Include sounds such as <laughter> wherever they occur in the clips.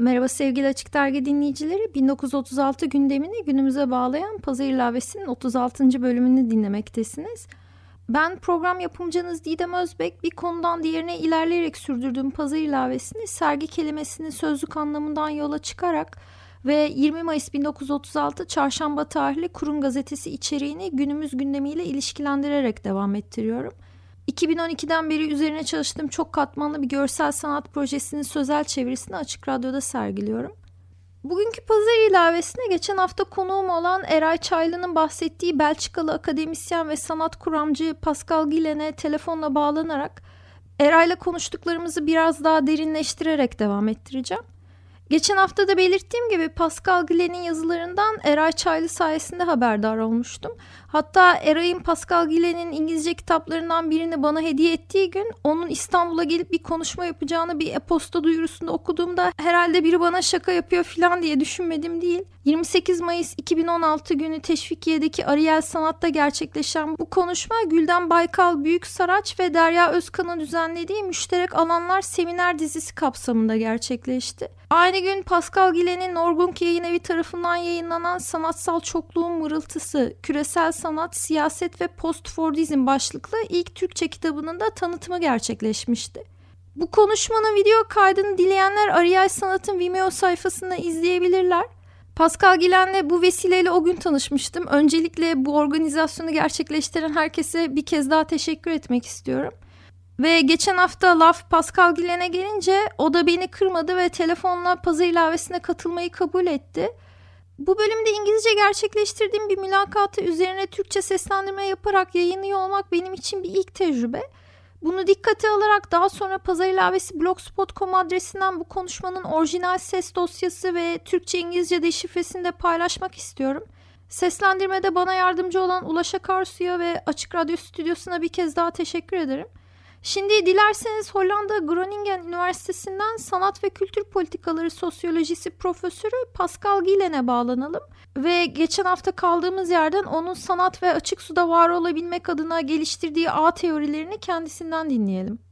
Merhaba sevgili Açık Dergi dinleyicileri. 1936 gündemini günümüze bağlayan Pazar İlavesi'nin 36. bölümünü dinlemektesiniz. Ben program yapımcınız Didem Özbek bir konudan diğerine ilerleyerek sürdürdüğüm Pazar İlavesi'ni sergi kelimesinin sözlük anlamından yola çıkarak ve 20 Mayıs 1936 Çarşamba tarihli Kurum Gazetesi içeriğini günümüz gündemiyle ilişkilendirerek devam ettiriyorum. 2012'den beri üzerine çalıştığım çok katmanlı bir görsel sanat projesinin sözel çevirisini Açık Radyo'da sergiliyorum. Bugünkü pazar ilavesine geçen hafta konuğum olan Eray Çaylı'nın bahsettiği Belçikalı akademisyen ve sanat kuramcı Pascal Gilen'e telefonla bağlanarak Eray'la konuştuklarımızı biraz daha derinleştirerek devam ettireceğim. Geçen hafta da belirttiğim gibi Pascal Gilen'in yazılarından Eray Çaylı sayesinde haberdar olmuştum. Hatta Eray'ın Pascal Gilen'in İngilizce kitaplarından birini bana hediye ettiği gün onun İstanbul'a gelip bir konuşma yapacağını bir e-posta duyurusunda okuduğumda herhalde biri bana şaka yapıyor falan diye düşünmedim değil. 28 Mayıs 2016 günü Teşvikiye'deki Ariel Sanat'ta gerçekleşen bu konuşma Gülden Baykal Büyük Saraç ve Derya Özkan'ın düzenlediği Müşterek Alanlar Seminer dizisi kapsamında gerçekleşti. Aynı gün Pascal Gilen'in Norgunk Yayın tarafından yayınlanan Sanatsal Çokluğun Mırıltısı, Küresel Sanat, Siyaset ve Postfordizm başlıklı ilk Türkçe kitabının da tanıtımı gerçekleşmişti. Bu konuşmanın video kaydını dileyenler Ariel Sanat'ın Vimeo sayfasında izleyebilirler. Pascal Gilen'le bu vesileyle o gün tanışmıştım. Öncelikle bu organizasyonu gerçekleştiren herkese bir kez daha teşekkür etmek istiyorum. Ve geçen hafta laf Pascal Gilen'e gelince o da beni kırmadı ve telefonla pazar ilavesine katılmayı kabul etti. Bu bölümde İngilizce gerçekleştirdiğim bir mülakatı üzerine Türkçe seslendirme yaparak yayınlıyor olmak benim için bir ilk tecrübe. Bunu dikkate alarak daha sonra Pazar İlavesi blogspot.com adresinden bu konuşmanın orijinal ses dosyası ve Türkçe-İngilizce deşifresini de paylaşmak istiyorum. Seslendirmede bana yardımcı olan Ulaş Akarsu'ya ve Açık Radyo Stüdyosu'na bir kez daha teşekkür ederim. Şimdi dilerseniz Hollanda Groningen Üniversitesi'nden Sanat ve Kültür Politikaları Sosyolojisi Profesörü Pascal Gilen'e bağlanalım ve geçen hafta kaldığımız yerden onun sanat ve açık suda var olabilmek adına geliştirdiği ağ teorilerini kendisinden dinleyelim.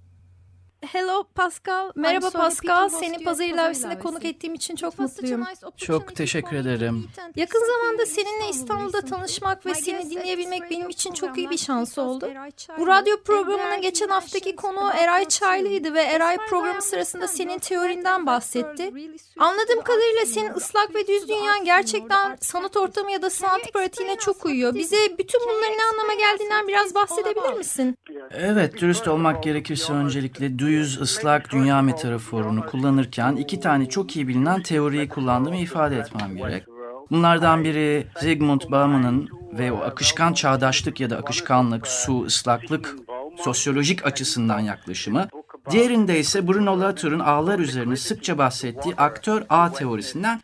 Hello Pascal. Merhaba Pascal. Seni pazar ilavesine konuk ettiğim için çok mutluyum. Çok teşekkür ederim. Yakın zamanda seninle İstanbul'da tanışmak ve seni dinleyebilmek benim için çok iyi bir şans oldu. Bu radyo programının geçen haftaki konuğu Eray Çaylı'ydı ve Eray programı sırasında senin teorinden bahsetti. Anladığım kadarıyla senin ıslak ve düz dünyan gerçekten sanat ortamı ya da sanat pratiğine çok uyuyor. Bize bütün bunların ne anlama geldiğinden biraz bahsedebilir misin? Evet, dürüst olmak gerekirse öncelikle düz, ıslak dünya metaforunu kullanırken iki tane çok iyi bilinen teoriyi kullandığımı ifade etmem gerek. Bunlardan biri Zygmunt Bauman'ın ve o akışkan çağdaşlık ya da akışkanlık, su, ıslaklık sosyolojik açısından yaklaşımı. Diğerinde ise Bruno Latour'un ağlar üzerine sıkça bahsettiği aktör ağ teorisinden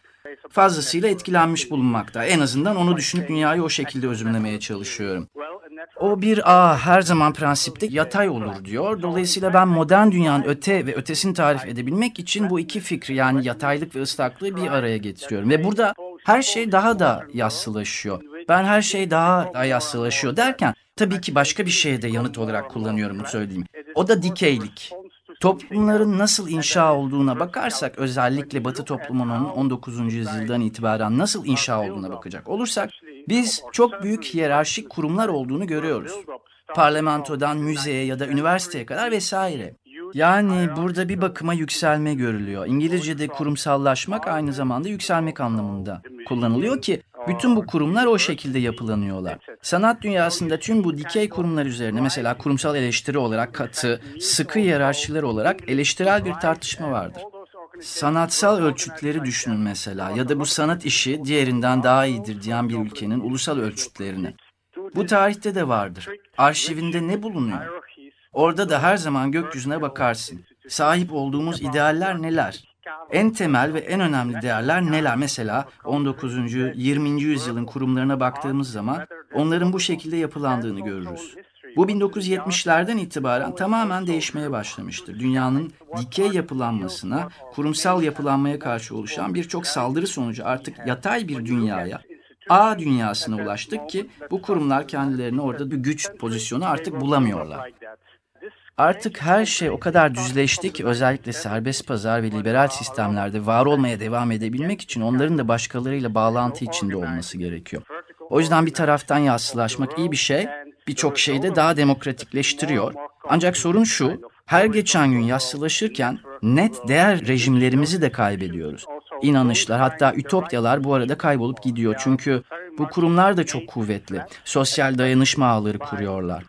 fazlasıyla etkilenmiş bulunmakta. En azından onu düşünüp dünyayı o şekilde özümlemeye çalışıyorum. O bir ağ her zaman prensipte yatay olur diyor. Dolayısıyla ben modern dünyanın öte ve ötesini tarif edebilmek için bu iki fikri yani yataylık ve ıslaklığı bir araya getiriyorum. Ve burada her şey daha da yassılaşıyor. Ben her şey daha da yassılaşıyor derken tabii ki başka bir şeye de yanıt olarak kullanıyorum bu söylediğimi. O da dikeylik. Toplumların nasıl inşa olduğuna bakarsak özellikle Batı toplumunun 19. yüzyıldan itibaren nasıl inşa olduğuna bakacak olursak biz çok büyük hiyerarşik kurumlar olduğunu görüyoruz. Parlamentodan müzeye ya da üniversiteye kadar vesaire. Yani burada bir bakıma yükselme görülüyor. İngilizce'de kurumsallaşmak aynı zamanda yükselmek anlamında kullanılıyor ki bütün bu kurumlar o şekilde yapılanıyorlar. Sanat dünyasında tüm bu dikey kurumlar üzerine mesela kurumsal eleştiri olarak katı, sıkı hiyerarşiler olarak eleştirel bir tartışma vardır. Sanatsal ölçütleri düşünün mesela ya da bu sanat işi diğerinden daha iyidir diyen bir ülkenin ulusal ölçütlerini. Bu tarihte de vardır. Arşivinde ne bulunuyor? Orada da her zaman gökyüzüne bakarsın. Sahip olduğumuz idealler neler? en temel ve en önemli değerler neler? Mesela 19. 20. yüzyılın kurumlarına baktığımız zaman onların bu şekilde yapılandığını görürüz. Bu 1970'lerden itibaren tamamen değişmeye başlamıştır. Dünyanın dikey yapılanmasına, kurumsal yapılanmaya karşı oluşan birçok saldırı sonucu artık yatay bir dünyaya, A dünyasına ulaştık ki bu kurumlar kendilerini orada bir güç pozisyonu artık bulamıyorlar. Artık her şey o kadar düzleşti ki özellikle serbest pazar ve liberal sistemlerde var olmaya devam edebilmek için onların da başkalarıyla bağlantı içinde olması gerekiyor. O yüzden bir taraftan yassılaşmak iyi bir şey, birçok şeyi de daha demokratikleştiriyor. Ancak sorun şu, her geçen gün yassılaşırken net değer rejimlerimizi de kaybediyoruz. İnanışlar hatta ütopyalar bu arada kaybolup gidiyor. Çünkü bu kurumlar da çok kuvvetli. Sosyal dayanışma ağları kuruyorlar.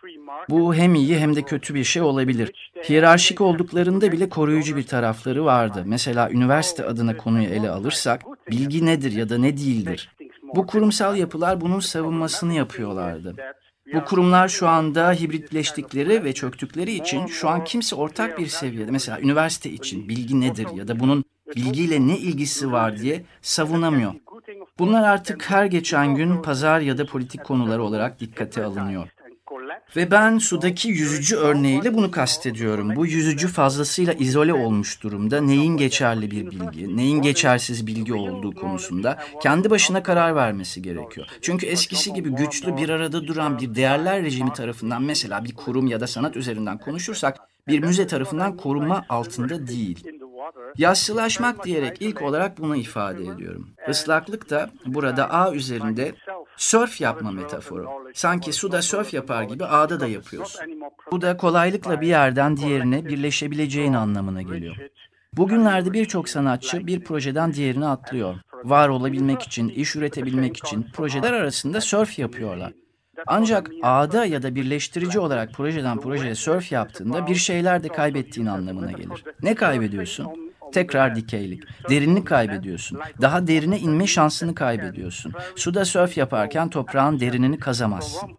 Bu hem iyi hem de kötü bir şey olabilir. Hiyerarşik olduklarında bile koruyucu bir tarafları vardı. Mesela üniversite adına konuyu ele alırsak bilgi nedir ya da ne değildir? Bu kurumsal yapılar bunun savunmasını yapıyorlardı. Bu kurumlar şu anda hibritleştikleri ve çöktükleri için şu an kimse ortak bir seviyede mesela üniversite için bilgi nedir ya da bunun bilgiyle ne ilgisi var diye savunamıyor. Bunlar artık her geçen gün pazar ya da politik konuları olarak dikkate alınıyor. Ve ben sudaki yüzücü örneğiyle bunu kastediyorum. Bu yüzücü fazlasıyla izole olmuş durumda. Neyin geçerli bir bilgi, neyin geçersiz bilgi olduğu konusunda kendi başına karar vermesi gerekiyor. Çünkü eskisi gibi güçlü bir arada duran bir değerler rejimi tarafından mesela bir kurum ya da sanat üzerinden konuşursak bir müze tarafından korunma altında değil. Yassılaşmak diyerek ilk olarak bunu ifade ediyorum. Islaklık da burada A üzerinde Sörf yapma metaforu. Sanki suda sörf yapar gibi ağda da yapıyorsun. Bu da kolaylıkla bir yerden diğerine birleşebileceğin anlamına geliyor. Bugünlerde birçok sanatçı bir projeden diğerine atlıyor. Var olabilmek için, iş üretebilmek için projeler arasında sörf yapıyorlar. Ancak ağda ya da birleştirici olarak projeden projeye sörf yaptığında bir şeyler de kaybettiğin anlamına gelir. Ne kaybediyorsun? Tekrar dikeylik. Derinlik kaybediyorsun. Daha derine inme şansını kaybediyorsun. Suda sörf yaparken toprağın derinini kazamazsın.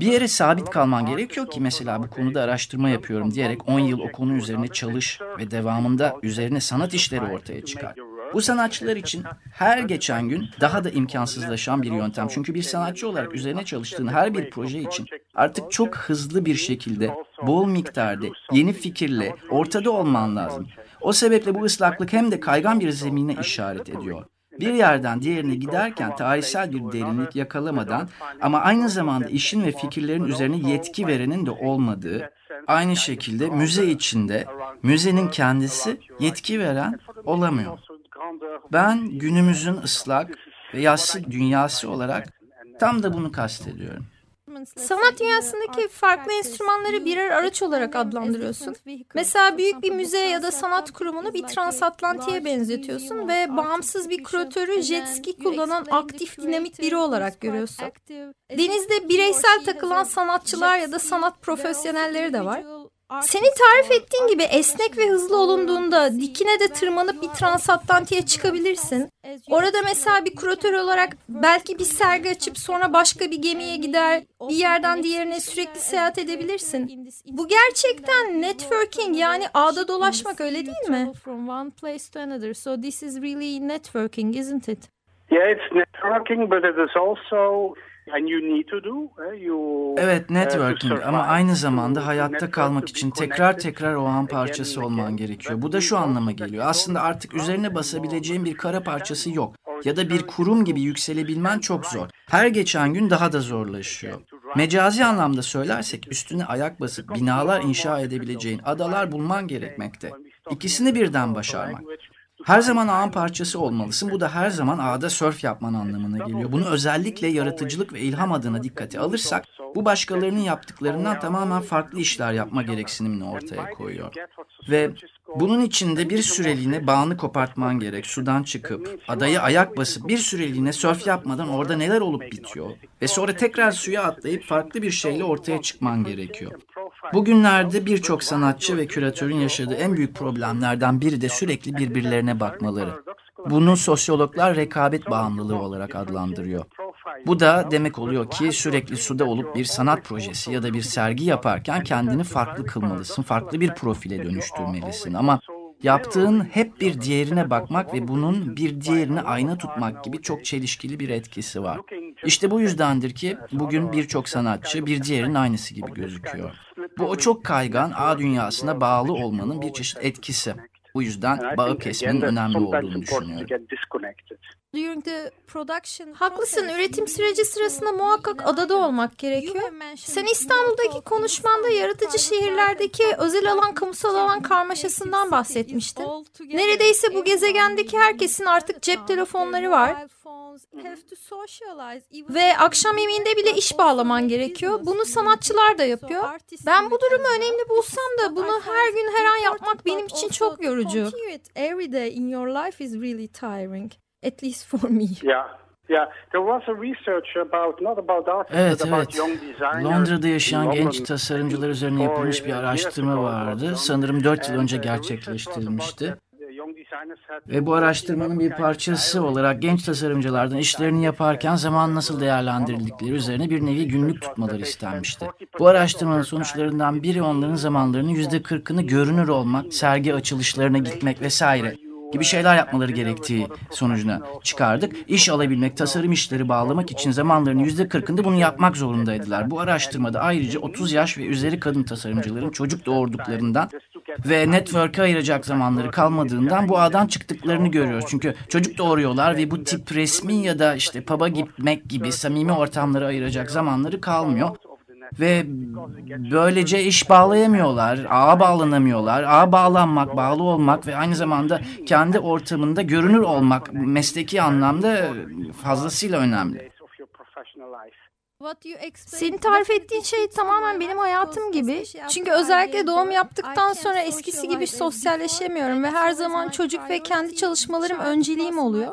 Bir yere sabit kalman gerekiyor ki mesela bu konuda araştırma yapıyorum diyerek 10 yıl o konu üzerine çalış ve devamında üzerine sanat işleri ortaya çıkar. Bu sanatçılar için her geçen gün daha da imkansızlaşan bir yöntem. Çünkü bir sanatçı olarak üzerine çalıştığın her bir proje için artık çok hızlı bir şekilde, bol miktarda, yeni fikirle ortada olman lazım. O sebeple bu ıslaklık hem de kaygan bir zemine işaret ediyor. Bir yerden diğerine giderken tarihsel bir derinlik yakalamadan ama aynı zamanda işin ve fikirlerin üzerine yetki verenin de olmadığı, aynı şekilde müze içinde müzenin kendisi yetki veren olamıyor. Ben günümüzün ıslak ve yassı dünyası olarak tam da bunu kastediyorum. Sanat dünyasındaki farklı enstrümanları birer araç olarak adlandırıyorsun. Mesela büyük bir müze ya da sanat kurumunu bir transatlantiye benzetiyorsun ve bağımsız bir küratörü jet ski kullanan aktif dinamik biri olarak görüyorsun. Denizde bireysel takılan sanatçılar ya da sanat profesyonelleri de var. Senin tarif ettiğin gibi esnek ve hızlı olunduğunda dikine de tırmanıp bir transatlantiye çıkabilirsin. Orada mesela bir kuratör olarak belki bir sergi açıp sonra başka bir gemiye gider, bir yerden diğerine sürekli seyahat edebilirsin. Bu gerçekten networking yani ağda dolaşmak öyle değil mi? From one place to another. So this is really networking, isn't it? Yeah, it's networking, but it is also Evet networking ama aynı zamanda hayatta kalmak için tekrar tekrar o an parçası olman gerekiyor. Bu da şu anlama geliyor. Aslında artık üzerine basabileceğin bir kara parçası yok. Ya da bir kurum gibi yükselebilmen çok zor. Her geçen gün daha da zorlaşıyor. Mecazi anlamda söylersek üstüne ayak basıp binalar inşa edebileceğin adalar bulman gerekmekte. İkisini birden başarmak. Her zaman ağın parçası olmalısın. Bu da her zaman ağda sörf yapman anlamına geliyor. Bunu özellikle yaratıcılık ve ilham adına dikkate alırsak bu başkalarının yaptıklarından tamamen farklı işler yapma gereksinimini ortaya koyuyor. Ve bunun için de bir süreliğine bağını kopartman gerek. Sudan çıkıp adaya ayak basıp bir süreliğine sörf yapmadan orada neler olup bitiyor. Ve sonra tekrar suya atlayıp farklı bir şeyle ortaya çıkman gerekiyor. Bugünlerde birçok sanatçı ve küratörün yaşadığı en büyük problemlerden biri de sürekli birbirlerine bakmaları. Bunu sosyologlar rekabet bağımlılığı olarak adlandırıyor. Bu da demek oluyor ki sürekli suda olup bir sanat projesi ya da bir sergi yaparken kendini farklı kılmalısın, farklı bir profile dönüştürmelisin. Ama Yaptığın hep bir diğerine bakmak ve bunun bir diğerini ayna tutmak gibi çok çelişkili bir etkisi var. İşte bu yüzdendir ki bugün birçok sanatçı bir diğerinin aynısı gibi gözüküyor. Bu o çok kaygan A dünyasına bağlı olmanın bir çeşit etkisi. Bu yüzden bağı kesmenin önemli olduğunu düşünüyorum. Haklısın. Üretim süreci sırasında muhakkak adada olmak gerekiyor. Sen İstanbul'daki konuşmanda yaratıcı şehirlerdeki özel alan kamusal alan karmaşasından bahsetmiştin. Neredeyse bu gezegendeki herkesin artık cep telefonları var. Ve akşam yemeğinde bile iş bağlaman gerekiyor. Bunu sanatçılar da yapıyor. Ben bu durumu önemli bulsam da bunu her gün her an yapmak benim için çok yorucu. Every day in your life is really tiring. At least for me. <laughs> Yeah. Yeah, there was a research about not about artists Evet but about evet. young designers. Londra'da yaşayan genç tasarımcılar üzerine yapılmış bir araştırma vardı. Sanırım 4 yıl önce gerçekleştirilmişti. Ve bu araştırmanın bir parçası olarak genç tasarımcılardan işlerini yaparken zaman nasıl değerlendirildikleri üzerine bir nevi günlük tutmaları istenmişti. Bu araştırmanın sonuçlarından biri onların zamanlarının %40'ını görünür olmak, sergi açılışlarına gitmek vesaire gibi şeyler yapmaları gerektiği sonucuna çıkardık. İş alabilmek, tasarım işleri bağlamak için zamanlarının %40'ında bunu yapmak zorundaydılar. Bu araştırmada ayrıca 30 yaş ve üzeri kadın tasarımcıların çocuk doğurduklarından ve network'e ayıracak zamanları kalmadığından bu ağdan çıktıklarını görüyoruz. Çünkü çocuk doğuruyorlar ve bu tip resmi ya da işte pub'a gitmek gibi samimi ortamlara ayıracak zamanları kalmıyor. Ve böylece iş bağlayamıyorlar, ağa bağlanamıyorlar. Ağa bağlanmak, bağlı olmak ve aynı zamanda kendi ortamında görünür olmak mesleki anlamda fazlasıyla önemli. Senin tarif ettiğin şey tamamen benim hayatım gibi. Çünkü özellikle doğum yaptıktan sonra eskisi gibi sosyalleşemiyorum ve her zaman çocuk ve kendi çalışmalarım önceliğim oluyor.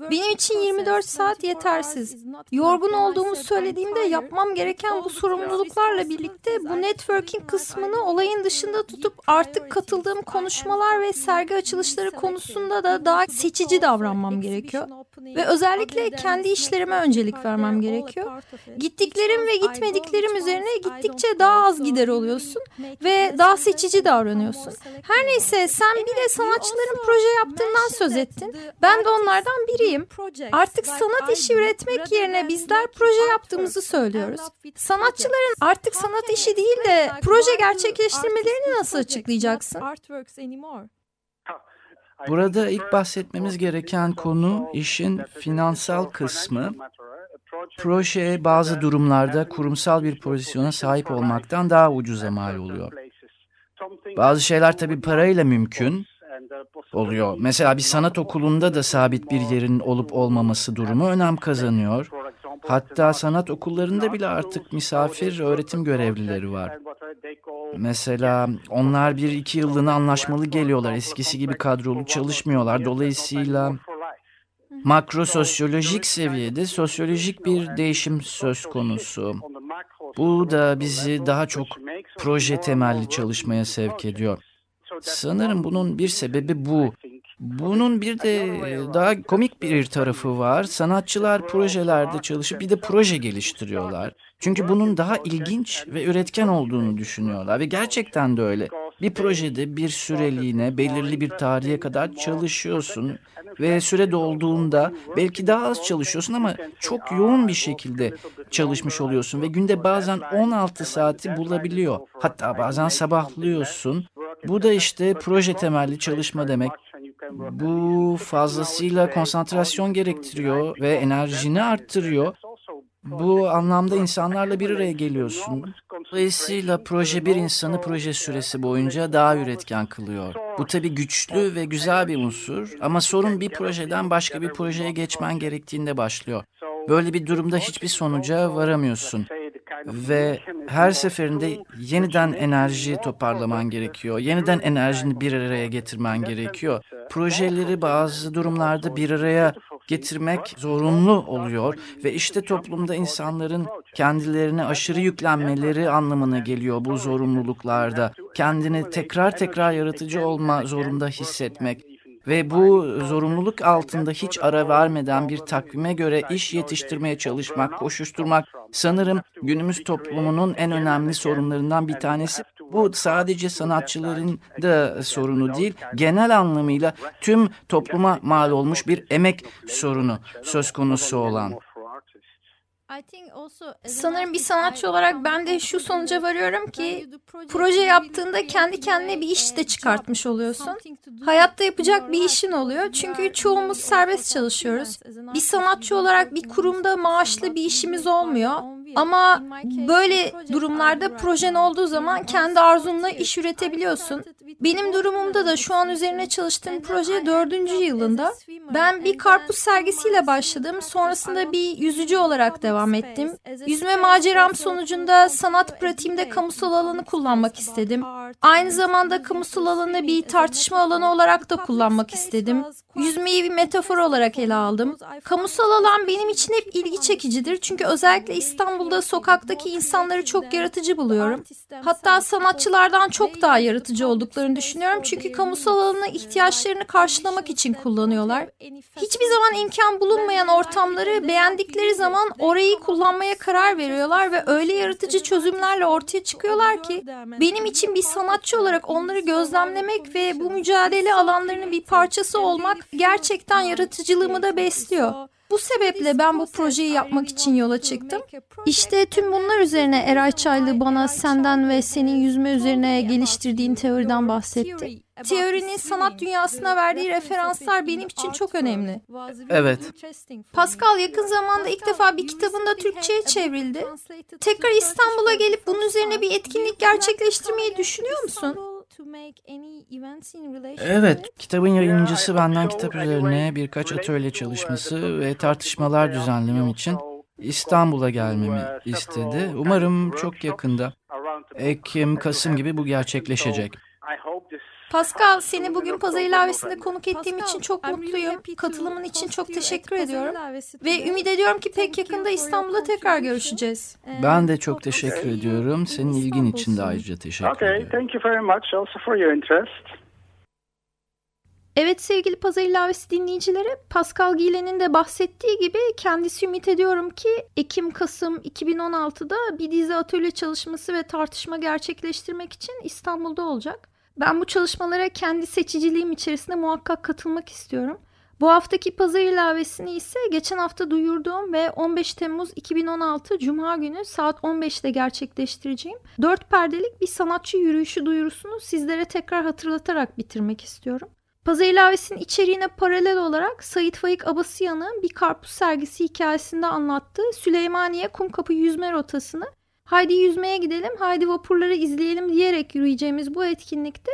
Benim için 24 saat yetersiz. Yorgun olduğumu söylediğimde yapmam gereken bu sorumluluklarla birlikte bu networking kısmını olayın dışında tutup artık katıldığım konuşmalar ve sergi açılışları konusunda da daha seçici davranmam gerekiyor. Ve özellikle kendi işlerime öncelik vermem gerekiyor. Gittiklerim ve gitmediklerim üzerine gittikçe daha az gider oluyorsun ve daha seçici davranıyorsun. Her neyse sen bir de sanatçıların proje yaptığından söz ettin. Ben de onlardan biriyim. Artık sanat işi üretmek yerine bizler proje yaptığımızı söylüyoruz. Sanatçıların artık sanat işi değil de proje gerçekleştirmelerini nasıl açıklayacaksın? Burada ilk bahsetmemiz gereken konu işin finansal kısmı. Proje bazı durumlarda kurumsal bir pozisyona sahip olmaktan daha ucuza mal oluyor. Bazı şeyler tabii parayla mümkün oluyor. Mesela bir sanat okulunda da sabit bir yerin olup olmaması durumu önem kazanıyor. Hatta sanat okullarında bile artık misafir öğretim görevlileri var. Mesela onlar bir iki yıllığına anlaşmalı geliyorlar. Eskisi gibi kadrolu çalışmıyorlar. Dolayısıyla makro sosyolojik seviyede sosyolojik bir değişim söz konusu. Bu da bizi daha çok proje temelli çalışmaya sevk ediyor. Sanırım bunun bir sebebi bu. Bunun bir de daha komik bir tarafı var. Sanatçılar projelerde çalışıp bir de proje geliştiriyorlar. Çünkü bunun daha ilginç ve üretken olduğunu düşünüyorlar ve gerçekten de öyle. Bir projede bir süreliğine belirli bir tarihe kadar çalışıyorsun ve süre dolduğunda belki daha az çalışıyorsun ama çok yoğun bir şekilde çalışmış oluyorsun ve günde bazen 16 saati bulabiliyor. Hatta bazen sabahlıyorsun. Bu da işte proje temelli çalışma demek. Bu fazlasıyla konsantrasyon gerektiriyor ve enerjini arttırıyor. Bu anlamda insanlarla bir araya geliyorsun. Dolayısıyla proje bir insanı proje süresi boyunca daha üretken kılıyor. Bu tabii güçlü ve güzel bir unsur ama sorun bir projeden başka bir projeye geçmen gerektiğinde başlıyor. Böyle bir durumda hiçbir sonuca varamıyorsun. Ve her seferinde yeniden enerji toparlaman gerekiyor. Yeniden enerjini bir araya getirmen gerekiyor. Projeleri bazı durumlarda bir araya getirmek zorunlu oluyor ve işte toplumda insanların kendilerine aşırı yüklenmeleri anlamına geliyor bu zorunluluklarda. Kendini tekrar tekrar yaratıcı olma zorunda hissetmek ve bu zorunluluk altında hiç ara vermeden bir takvime göre iş yetiştirmeye çalışmak, koşuşturmak sanırım günümüz toplumunun en önemli sorunlarından bir tanesi. Bu sadece sanatçıların da sorunu değil, genel anlamıyla tüm topluma mal olmuş bir emek sorunu söz konusu olan. Sanırım bir sanatçı olarak ben de şu sonuca varıyorum ki proje yaptığında kendi kendine bir iş de çıkartmış oluyorsun. Hayatta yapacak bir işin oluyor çünkü çoğumuz serbest çalışıyoruz. Bir sanatçı olarak bir kurumda maaşlı bir işimiz olmuyor. Ama böyle durumlarda projen olduğu zaman kendi arzunla iş üretebiliyorsun. Benim durumumda da şu an üzerine çalıştığım proje dördüncü yılında. Ben bir karpuz sergisiyle başladım. Sonrasında bir yüzücü olarak devam ettim. Yüzme maceram sonucunda sanat pratiğimde kamusal alanı kullanmak istedim. Aynı zamanda kamusal alanı bir tartışma alanı olarak da kullanmak istedim. Yüzmeyi bir metafor olarak ele aldım. Kamusal alan benim için hep ilgi çekicidir. Çünkü özellikle İstanbul'da sokaktaki insanları çok yaratıcı buluyorum. Hatta sanatçılardan çok daha yaratıcı olduklarını düşünüyorum. Çünkü kamusal alanı ihtiyaçlarını karşılamak için kullanıyorlar. Hiçbir zaman imkan bulunmayan ortamları beğendikleri zaman orayı kullanmaya karar veriyorlar ve öyle yaratıcı çözümlerle ortaya çıkıyorlar ki benim için bir sanatçı olarak onları gözlemlemek ve bu mücadele alanlarının bir parçası olmak gerçekten yaratıcılığımı da besliyor. Bu sebeple ben bu projeyi yapmak için yola çıktım. İşte tüm bunlar üzerine Eray Çaylı bana senden ve senin yüzme üzerine geliştirdiğin teoriden bahsetti. Teorinin sanat dünyasına verdiği referanslar benim için çok önemli. Evet. Pascal yakın zamanda ilk defa bir kitabında Türkçe'ye çevrildi. Tekrar İstanbul'a gelip bunun üzerine bir etkinlik gerçekleştirmeyi düşünüyor musun? Evet, kitabın yayıncısı benden kitap üzerine birkaç atölye çalışması ve tartışmalar düzenlemem için İstanbul'a gelmemi istedi. Umarım çok yakında, Ekim, Kasım gibi bu gerçekleşecek. Pascal seni bugün Pazar ilavesinde konuk ettiğim için çok mutluyum. Katılımın için çok teşekkür ediyorum. Ve ümit ediyorum ki pek yakında İstanbul'da tekrar görüşeceğiz. Ben de çok teşekkür ediyorum. Senin ilgin için de ayrıca teşekkür Okay, ederim. thank you very much also for your interest. Evet sevgili Pazar ilavesi dinleyicileri, Pascal Gilen'in de bahsettiği gibi kendisi ümit ediyorum ki Ekim-Kasım 2016'da bir dizi atölye çalışması ve tartışma gerçekleştirmek için İstanbul'da olacak. Ben bu çalışmalara kendi seçiciliğim içerisinde muhakkak katılmak istiyorum. Bu haftaki pazar ilavesini ise geçen hafta duyurduğum ve 15 Temmuz 2016 Cuma günü saat 15'te gerçekleştireceğim 4 perdelik bir sanatçı yürüyüşü duyurusunu sizlere tekrar hatırlatarak bitirmek istiyorum. Pazar ilavesinin içeriğine paralel olarak Sait Faik Abasıyan'ın bir karpuz sergisi hikayesinde anlattığı Süleymaniye Kumkapı yüzme rotasını haydi yüzmeye gidelim, haydi vapurları izleyelim diyerek yürüyeceğimiz bu etkinlikte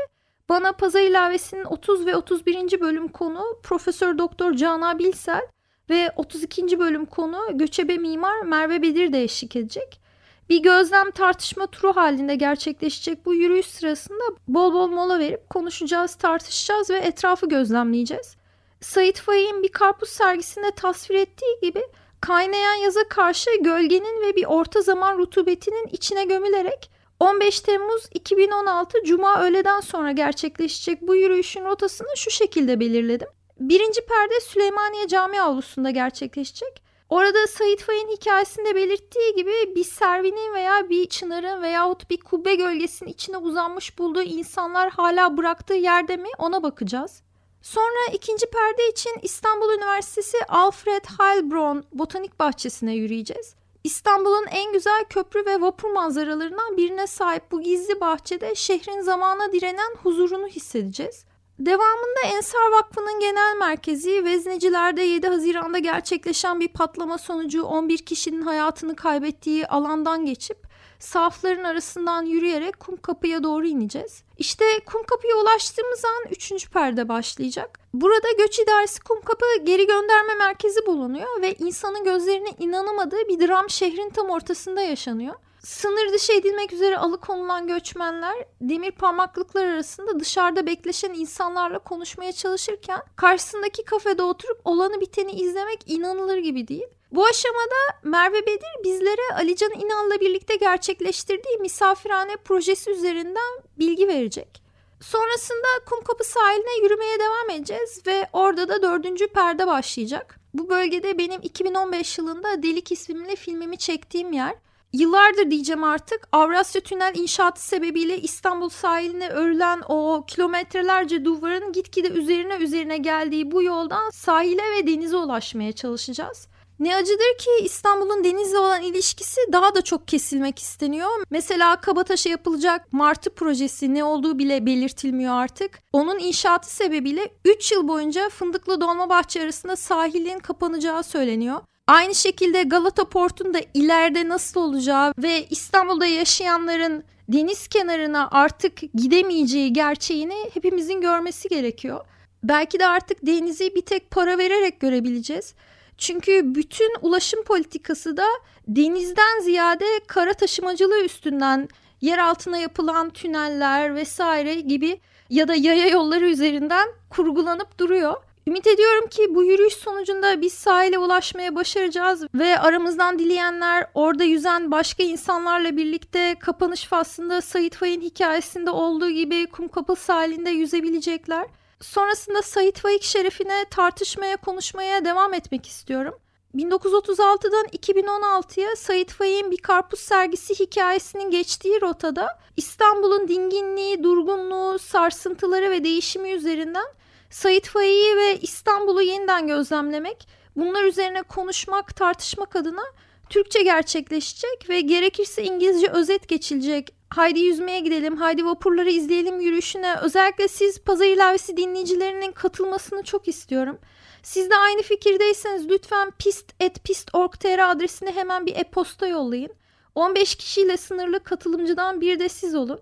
bana pazar ilavesinin 30 ve 31. bölüm konu Profesör Doktor Cana Bilsel ve 32. bölüm konu göçebe mimar Merve Bedir de eşlik edecek. Bir gözlem tartışma turu halinde gerçekleşecek bu yürüyüş sırasında bol bol mola verip konuşacağız, tartışacağız ve etrafı gözlemleyeceğiz. Sait Faik'in bir karpuz sergisinde tasvir ettiği gibi kaynayan yaza karşı gölgenin ve bir orta zaman rutubetinin içine gömülerek 15 Temmuz 2016 Cuma öğleden sonra gerçekleşecek bu yürüyüşün rotasını şu şekilde belirledim. Birinci perde Süleymaniye Cami avlusunda gerçekleşecek. Orada Sait Faik'in hikayesinde belirttiği gibi bir servinin veya bir çınarın veyahut bir kubbe gölgesinin içine uzanmış bulduğu insanlar hala bıraktığı yerde mi ona bakacağız. Sonra ikinci perde için İstanbul Üniversitesi Alfred Heilbronn Botanik Bahçesi'ne yürüyeceğiz. İstanbul'un en güzel köprü ve vapur manzaralarından birine sahip bu gizli bahçede şehrin zamana direnen huzurunu hissedeceğiz. Devamında Ensar Vakfı'nın genel merkezi Vezneciler'de 7 Haziran'da gerçekleşen bir patlama sonucu 11 kişinin hayatını kaybettiği alandan geçip safların arasından yürüyerek Kumkapı'ya doğru ineceğiz. İşte Kumkapı'ya ulaştığımız an 3. perde başlayacak. Burada Göç İdaresi Kumkapı geri gönderme merkezi bulunuyor ve insanın gözlerine inanamadığı bir dram şehrin tam ortasında yaşanıyor. Sınır dışı edilmek üzere alıkonulan göçmenler demir parmaklıklar arasında dışarıda bekleşen insanlarla konuşmaya çalışırken karşısındaki kafede oturup olanı biteni izlemek inanılır gibi değil. Bu aşamada Merve Bedir bizlere Alican İnal'la birlikte gerçekleştirdiği misafirhane projesi üzerinden bilgi verecek. Sonrasında Kumkapı sahiline yürümeye devam edeceğiz ve orada da dördüncü perde başlayacak. Bu bölgede benim 2015 yılında Delik isimli filmimi çektiğim yer. Yıllardır diyeceğim artık Avrasya Tünel inşaatı sebebiyle İstanbul sahiline örülen o kilometrelerce duvarın gitgide üzerine üzerine geldiği bu yoldan sahile ve denize ulaşmaya çalışacağız. Ne acıdır ki İstanbul'un denizle olan ilişkisi daha da çok kesilmek isteniyor. Mesela Kabataş'a yapılacak Martı projesi ne olduğu bile belirtilmiyor artık. Onun inşaatı sebebiyle 3 yıl boyunca Fındıklı Dolmabahçe arasında sahilin kapanacağı söyleniyor. Aynı şekilde Galata Port'un da ileride nasıl olacağı ve İstanbul'da yaşayanların deniz kenarına artık gidemeyeceği gerçeğini hepimizin görmesi gerekiyor. Belki de artık denizi bir tek para vererek görebileceğiz. Çünkü bütün ulaşım politikası da denizden ziyade kara taşımacılığı üstünden yer altına yapılan tüneller vesaire gibi ya da yaya yolları üzerinden kurgulanıp duruyor. Ümit ediyorum ki bu yürüyüş sonucunda biz sahile ulaşmaya başaracağız ve aramızdan dileyenler orada yüzen başka insanlarla birlikte kapanış faslında Sait Faik'in hikayesinde olduğu gibi Kumkapı sahilinde yüzebilecekler. Sonrasında Sait Faik şerefine tartışmaya, konuşmaya devam etmek istiyorum. 1936'dan 2016'ya Sait Faik'in bir karpuz sergisi hikayesinin geçtiği rotada İstanbul'un dinginliği, durgunluğu, sarsıntıları ve değişimi üzerinden Sait Faik'i ve İstanbul'u yeniden gözlemlemek, bunlar üzerine konuşmak, tartışmak adına Türkçe gerçekleşecek ve gerekirse İngilizce özet geçilecek. Haydi yüzmeye gidelim, haydi vapurları izleyelim yürüyüşüne. Özellikle siz Pazar ilavesi dinleyicilerinin katılmasını çok istiyorum. Siz de aynı fikirdeyseniz lütfen pist.pist.org.tr adresine hemen bir e-posta yollayın. 15 kişiyle sınırlı katılımcıdan bir de siz olun.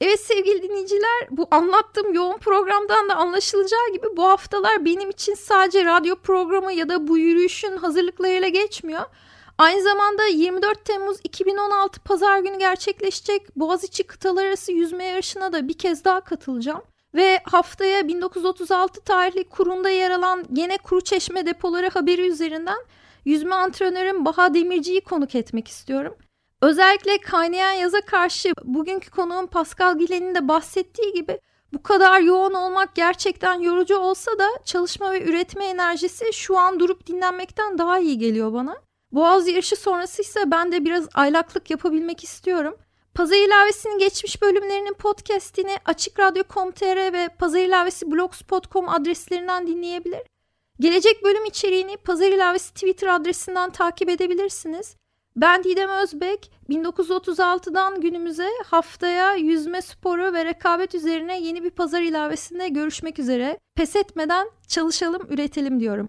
Evet sevgili dinleyiciler bu anlattığım yoğun programdan da anlaşılacağı gibi bu haftalar benim için sadece radyo programı ya da bu yürüyüşün hazırlıklarıyla geçmiyor. Aynı zamanda 24 Temmuz 2016 Pazar günü gerçekleşecek Boğaziçi kıtalar arası yüzme yarışına da bir kez daha katılacağım. Ve haftaya 1936 tarihli kurunda yer alan gene kuru çeşme depoları haberi üzerinden yüzme antrenörüm Baha Demirci'yi konuk etmek istiyorum. Özellikle kaynayan yaza karşı bugünkü konuğum Pascal Gilen'in de bahsettiği gibi bu kadar yoğun olmak gerçekten yorucu olsa da çalışma ve üretme enerjisi şu an durup dinlenmekten daha iyi geliyor bana. Boğaz yarışı sonrası ise ben de biraz aylaklık yapabilmek istiyorum. Pazar ilavesinin geçmiş bölümlerinin podcastini açıkradyo.com.tr ve Pazar ilavesi blogspot.com adreslerinden dinleyebilir. Gelecek bölüm içeriğini Pazar ilavesi Twitter adresinden takip edebilirsiniz. Ben Didem Özbek. 1936'dan günümüze haftaya yüzme sporu ve rekabet üzerine yeni bir pazar ilavesinde görüşmek üzere. Pes etmeden çalışalım, üretelim diyorum.